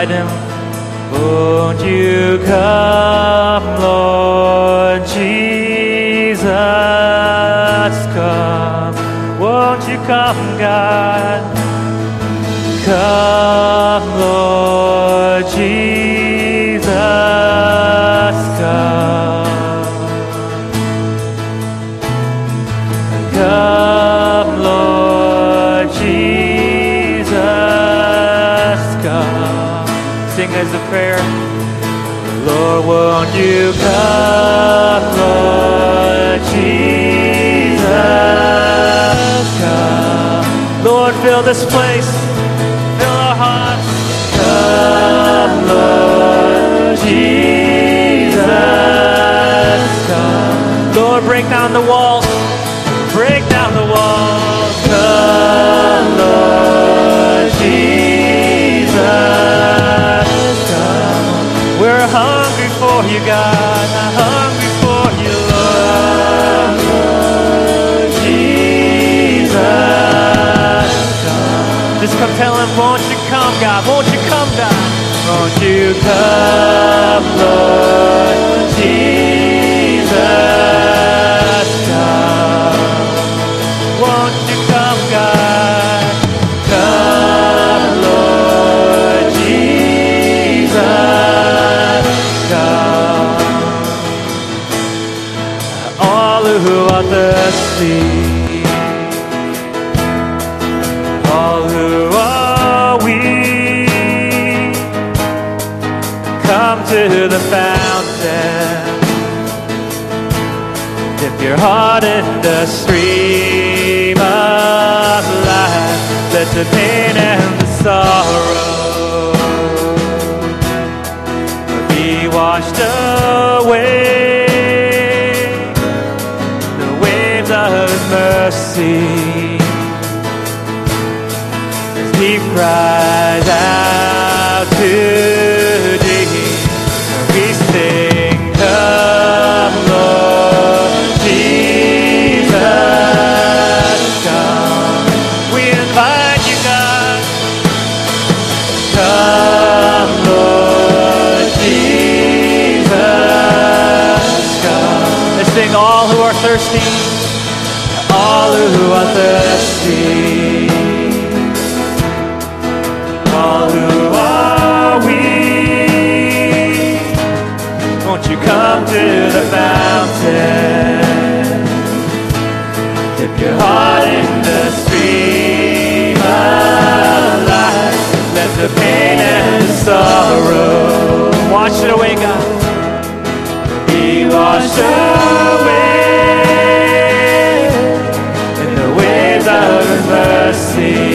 invite him. Won't you come, Lord Jesus? Come. Won't you come, God? Come, fill this place, fill our hearts. Come, Lord Jesus, come. Lord, break down the walls break down the walls. God. I hungry for you, Lord. Lord Jesus. Come. Just come tell him, won't you come, God? Won't you come, God? Won't you come, Lord Jesus? Thirsty, all who are weak, come to the fountain. Dip your heart in the stream of life. Let the pain and the sorrow be washed away. Mercy as deep cries out to deep. We sing, Come, Lord Jesus, come. We invite you, God. Come, Lord Jesus, come. Let's sing, all who are thirsty, thirsty, all who are weak. Won't you come to the fountain? Dip your heart in the stream of life. Let the pain and sorrow wash it away, God. Be washed away mercy.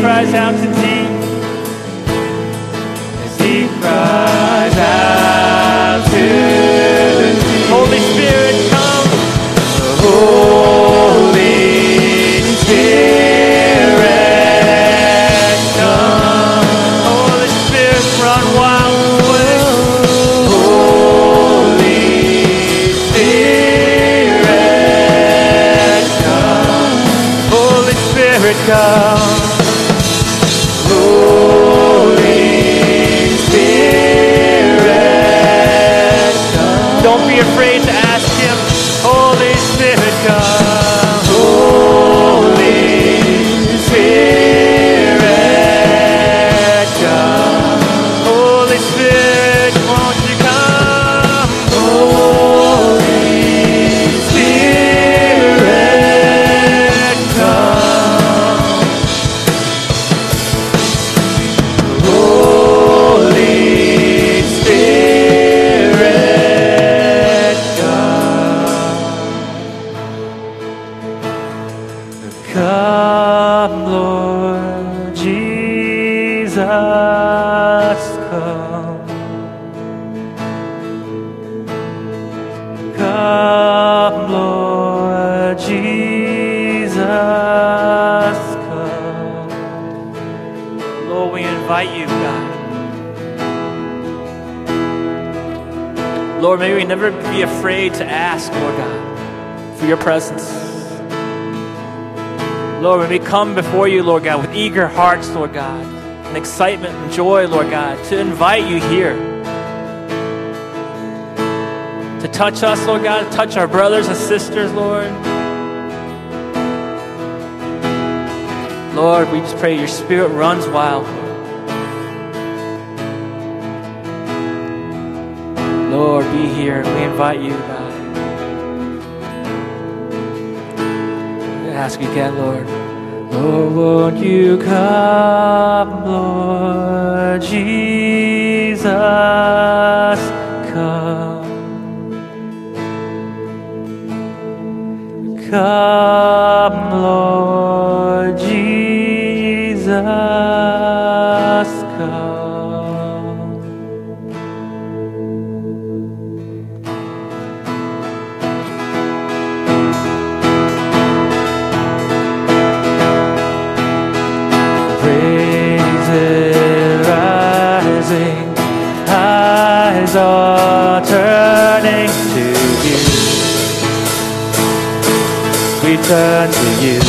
Cries out to thee. Be afraid to ask, Lord God, for your presence. Lord, when we come before you, Lord God, with eager hearts, Lord God, and excitement and joy, Lord God, to invite you here. To touch us, Lord God, to touch our brothers and sisters, Lord. Lord, we just pray your spirit runs wild. Lord, be here. We invite you, God. Ask again, Lord. Oh, Lord, won't you come, Lord Jesus, come. Come, Lord turning to you. We turn to you.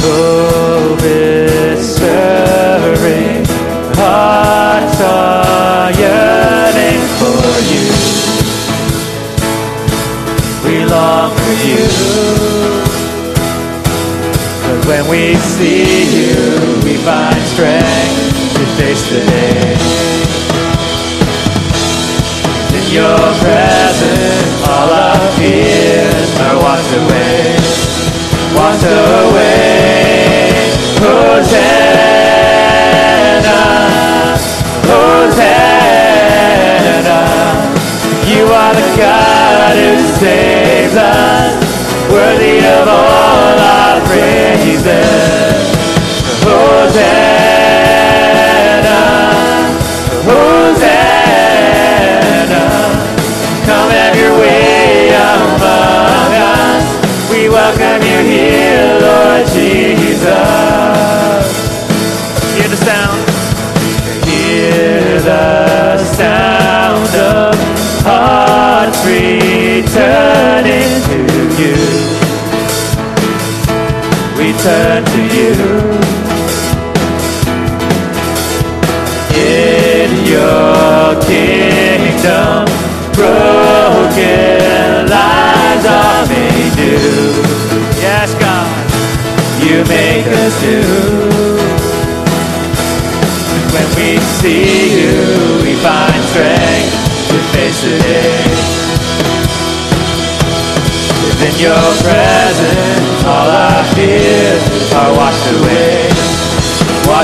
Hope is stirring, hearts are yearning for you. We long for you. But when we see you, we find strength to face the day. Your presence, all our fears are washed away. Washed away. Hosanna, Hosanna. You are the God who saves us, worthy of all our praises. Hosanna,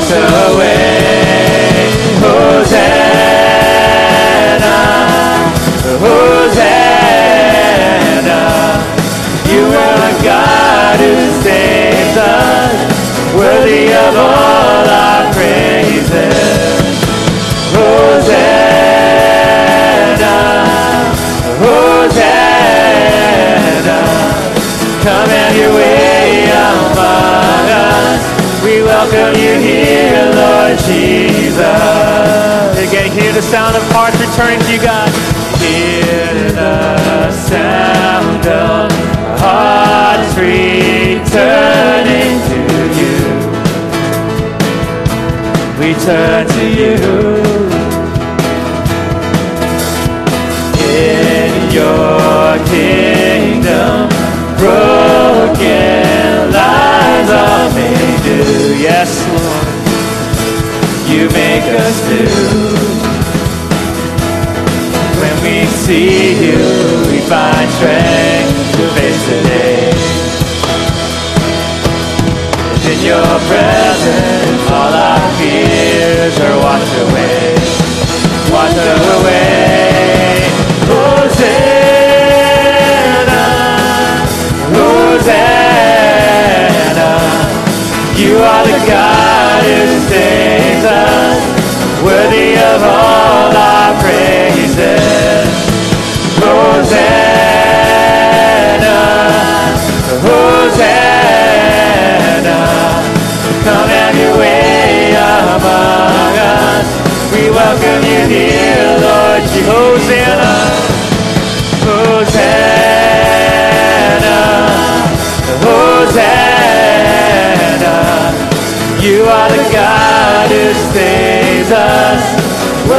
Washed away. Hosanna, Hosanna. You are the God who saves us, worthy of all welcome you here, Lord Jesus. Again, hear the sound of hearts returning to you, God. Hear the sound of hearts returning to you. We turn to you. In your kingdom, broken.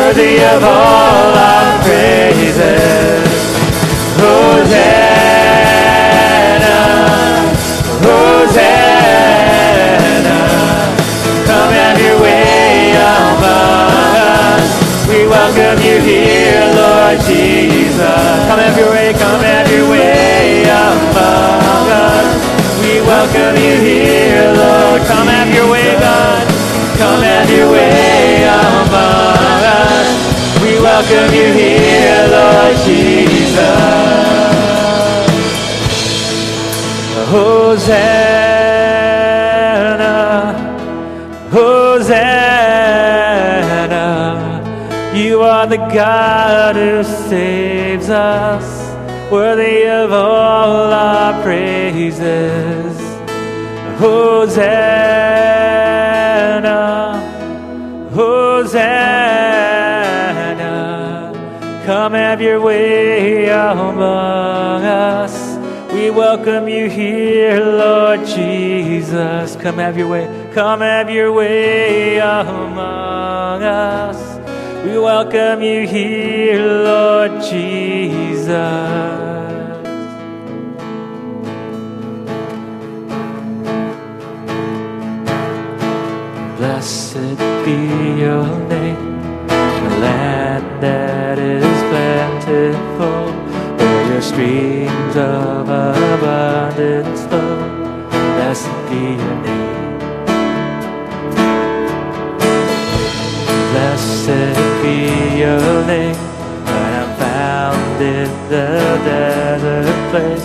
Worthy of all our praises. Hosanna, Hosanna. Come have your way among us. We welcome you here, Lord Jesus. Come have your way, come have your way among us. We welcome you here, Lord. Come have your way, God. Come have your way welcome you here, Lord Jesus. Hosanna, Hosanna. You are the God who saves us, worthy of all our praises. Hosanna, Come have your way among us. We welcome you here, Lord Jesus. Come have your way. Come have your way among us. We welcome you here, Lord Jesus. Blessed be your name, the land that plentiful, where your streams of abundance flow. Blessed be your name. Blessed be your name, when I'm found in the desert place.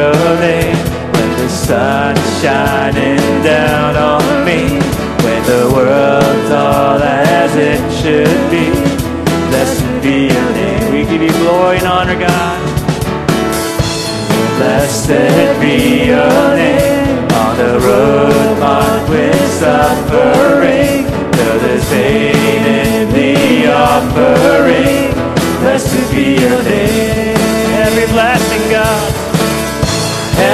your name when the sun's shining down on me, when the world's all as it should be. Blessed be your name. We give you glory and honor, God. Blessed be your name on the road marked with suffering. Though there's pain in the offering, blessed be your name. Every blessing.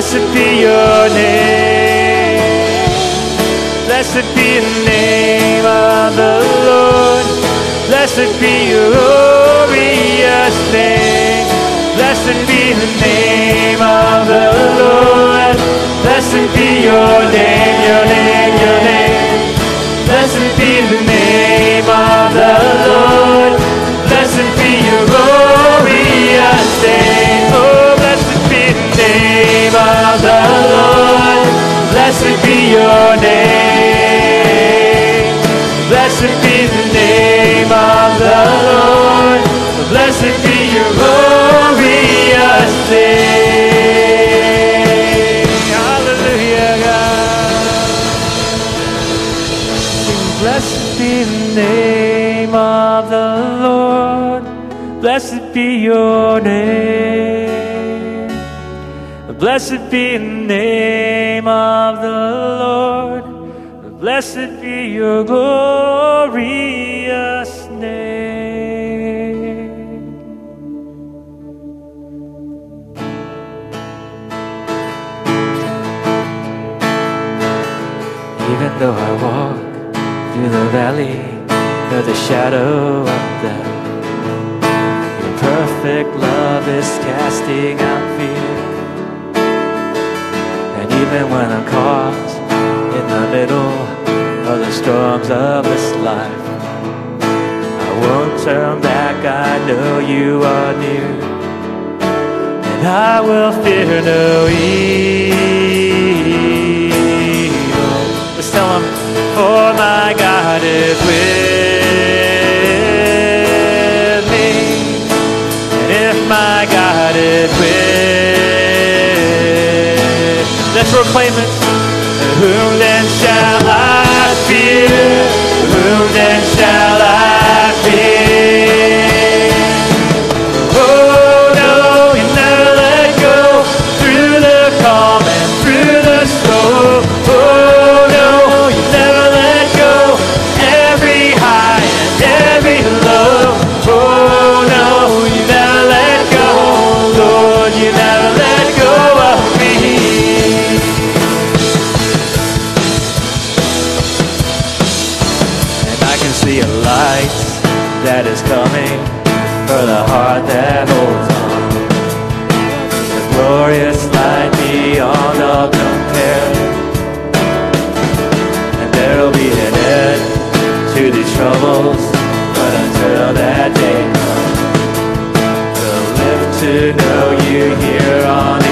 Blessed be your name. Blessed be the name of the Lord. Blessed be your glorious name. Blessed be the name of the Lord. Blessed be your name, your name, your name. Blessed be the name of the Lord. Blessed be your your name. Blessed be the name of the Lord. Blessed be your glorious name. Hallelujah, God. Sing, Blessed be the name of the Lord. Blessed be your name. Blessed be the name of the Lord. Blessed be your glorious name. Even though I walk through the valley of the shadow of death, your perfect love is casting out fear. Even when I'm caught in the middle of the storms of this life, I won't turn back. I know you are near, and I will fear no evil. Let's tell for my God is with me. And if my let's proclaim it. Whom then shall I fear? Whom then shall to know you here on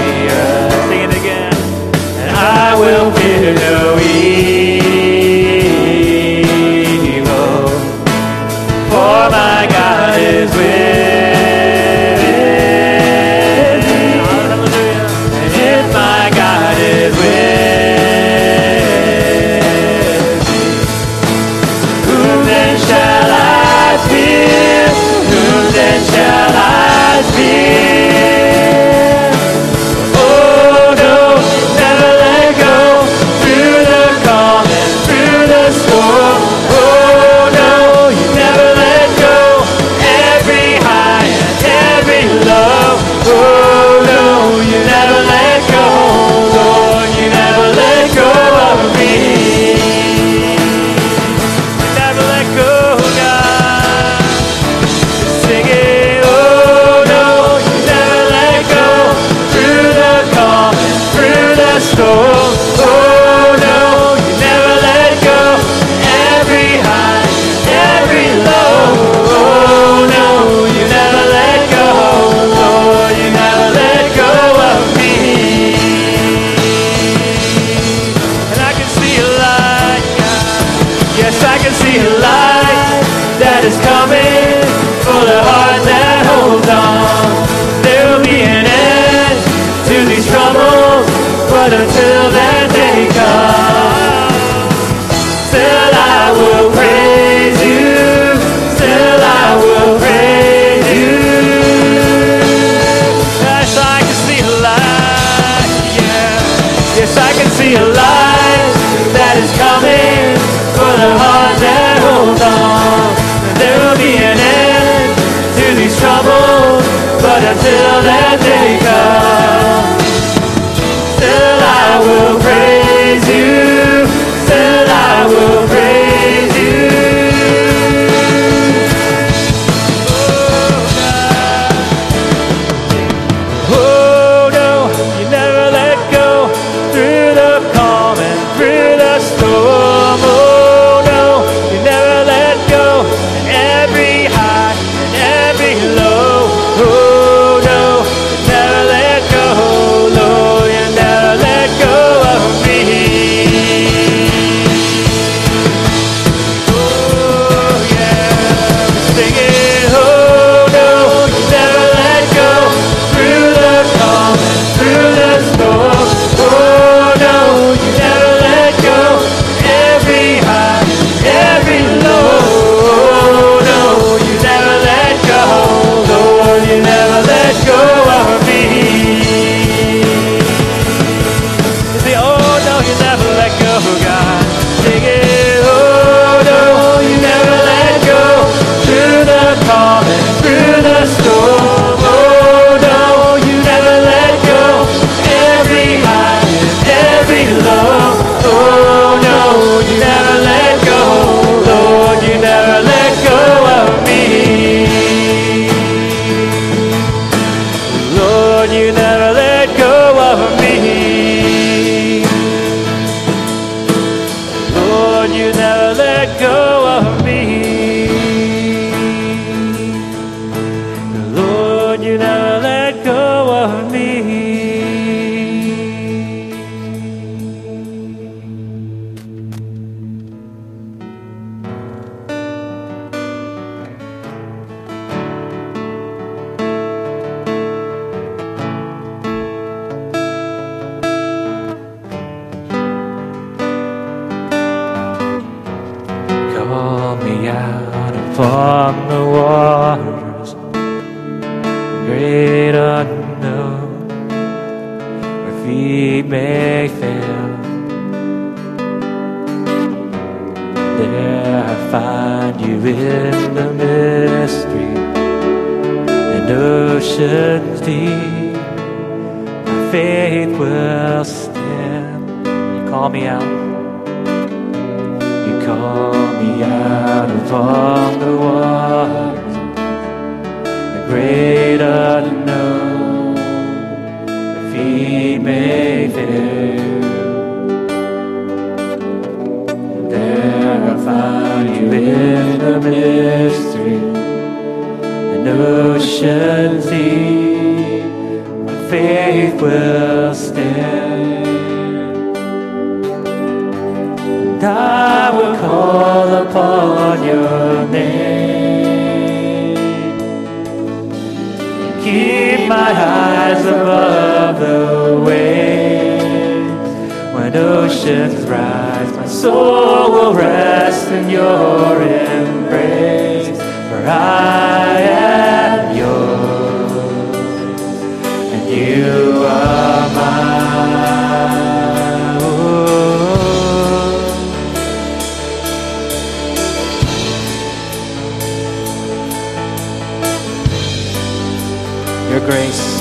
Your grace,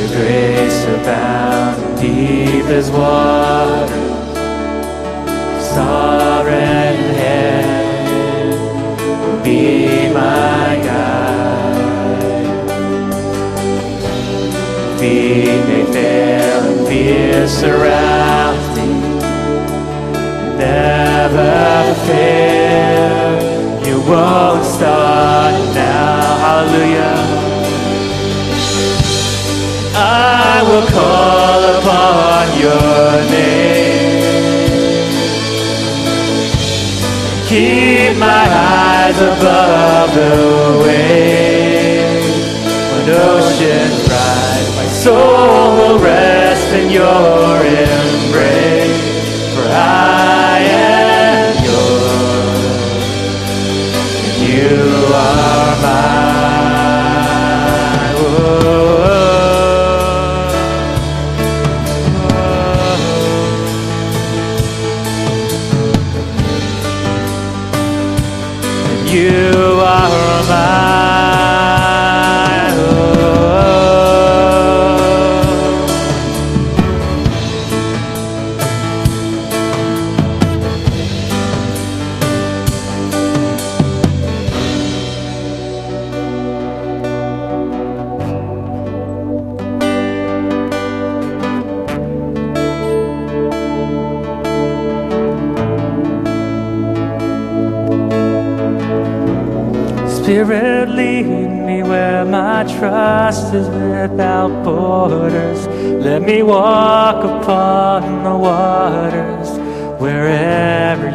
Your grace abounds deep as water, sovereign Head, be my guide. Feet may fail and fear surrounds me, never fail. You won't stop. Hallelujah. I will call upon your name. Keep my eyes above the waves. When oceans rise, my soul will rest in your embrace.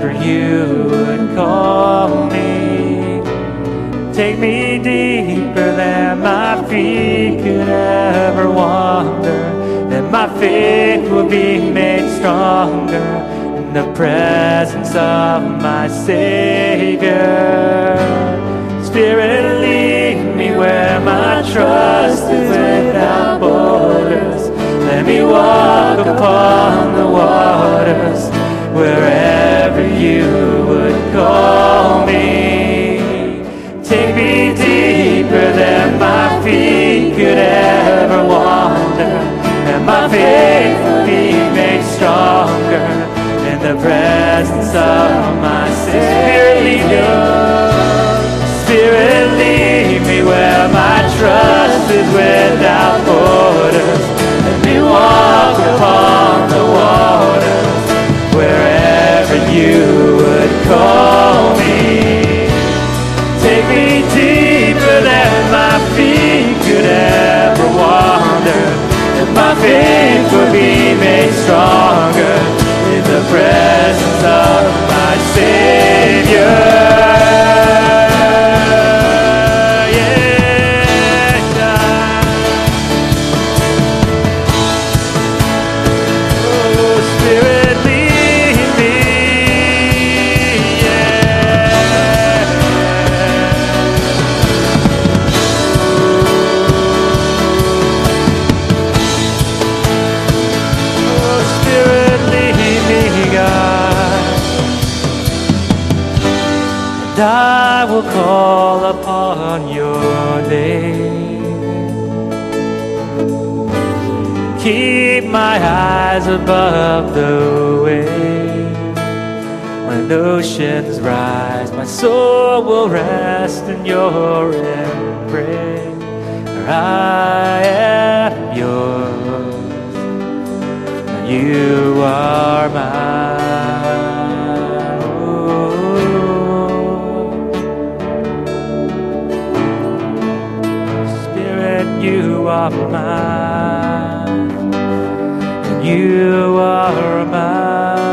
you would call me. Take me deeper than my feet could ever wander, and my faith will be made stronger in the presence of my Savior. Spirit, lead me where my trust is without borders. Let me walk upon the waters wherever presence of my Spirit. Lead me. Spirit, lead me where my trust is without borders. Let me walk upon the waters wherever you would call me. Take me deeper than my feet could ever wander, and my faith will be made stronger presence of my Savior. Soul will rest in your embrace. I am yours, and you are mine. Oh. Spirit, you are mine, and you are mine.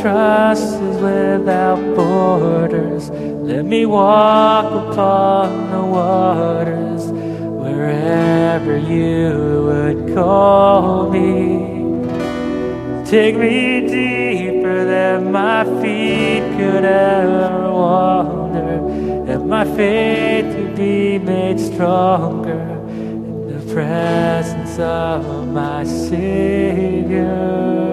Trust is without borders. Let me walk upon the waters wherever you would call me. Take me deeper than my feet could ever wander, and my faith to be made stronger in the presence of my Savior.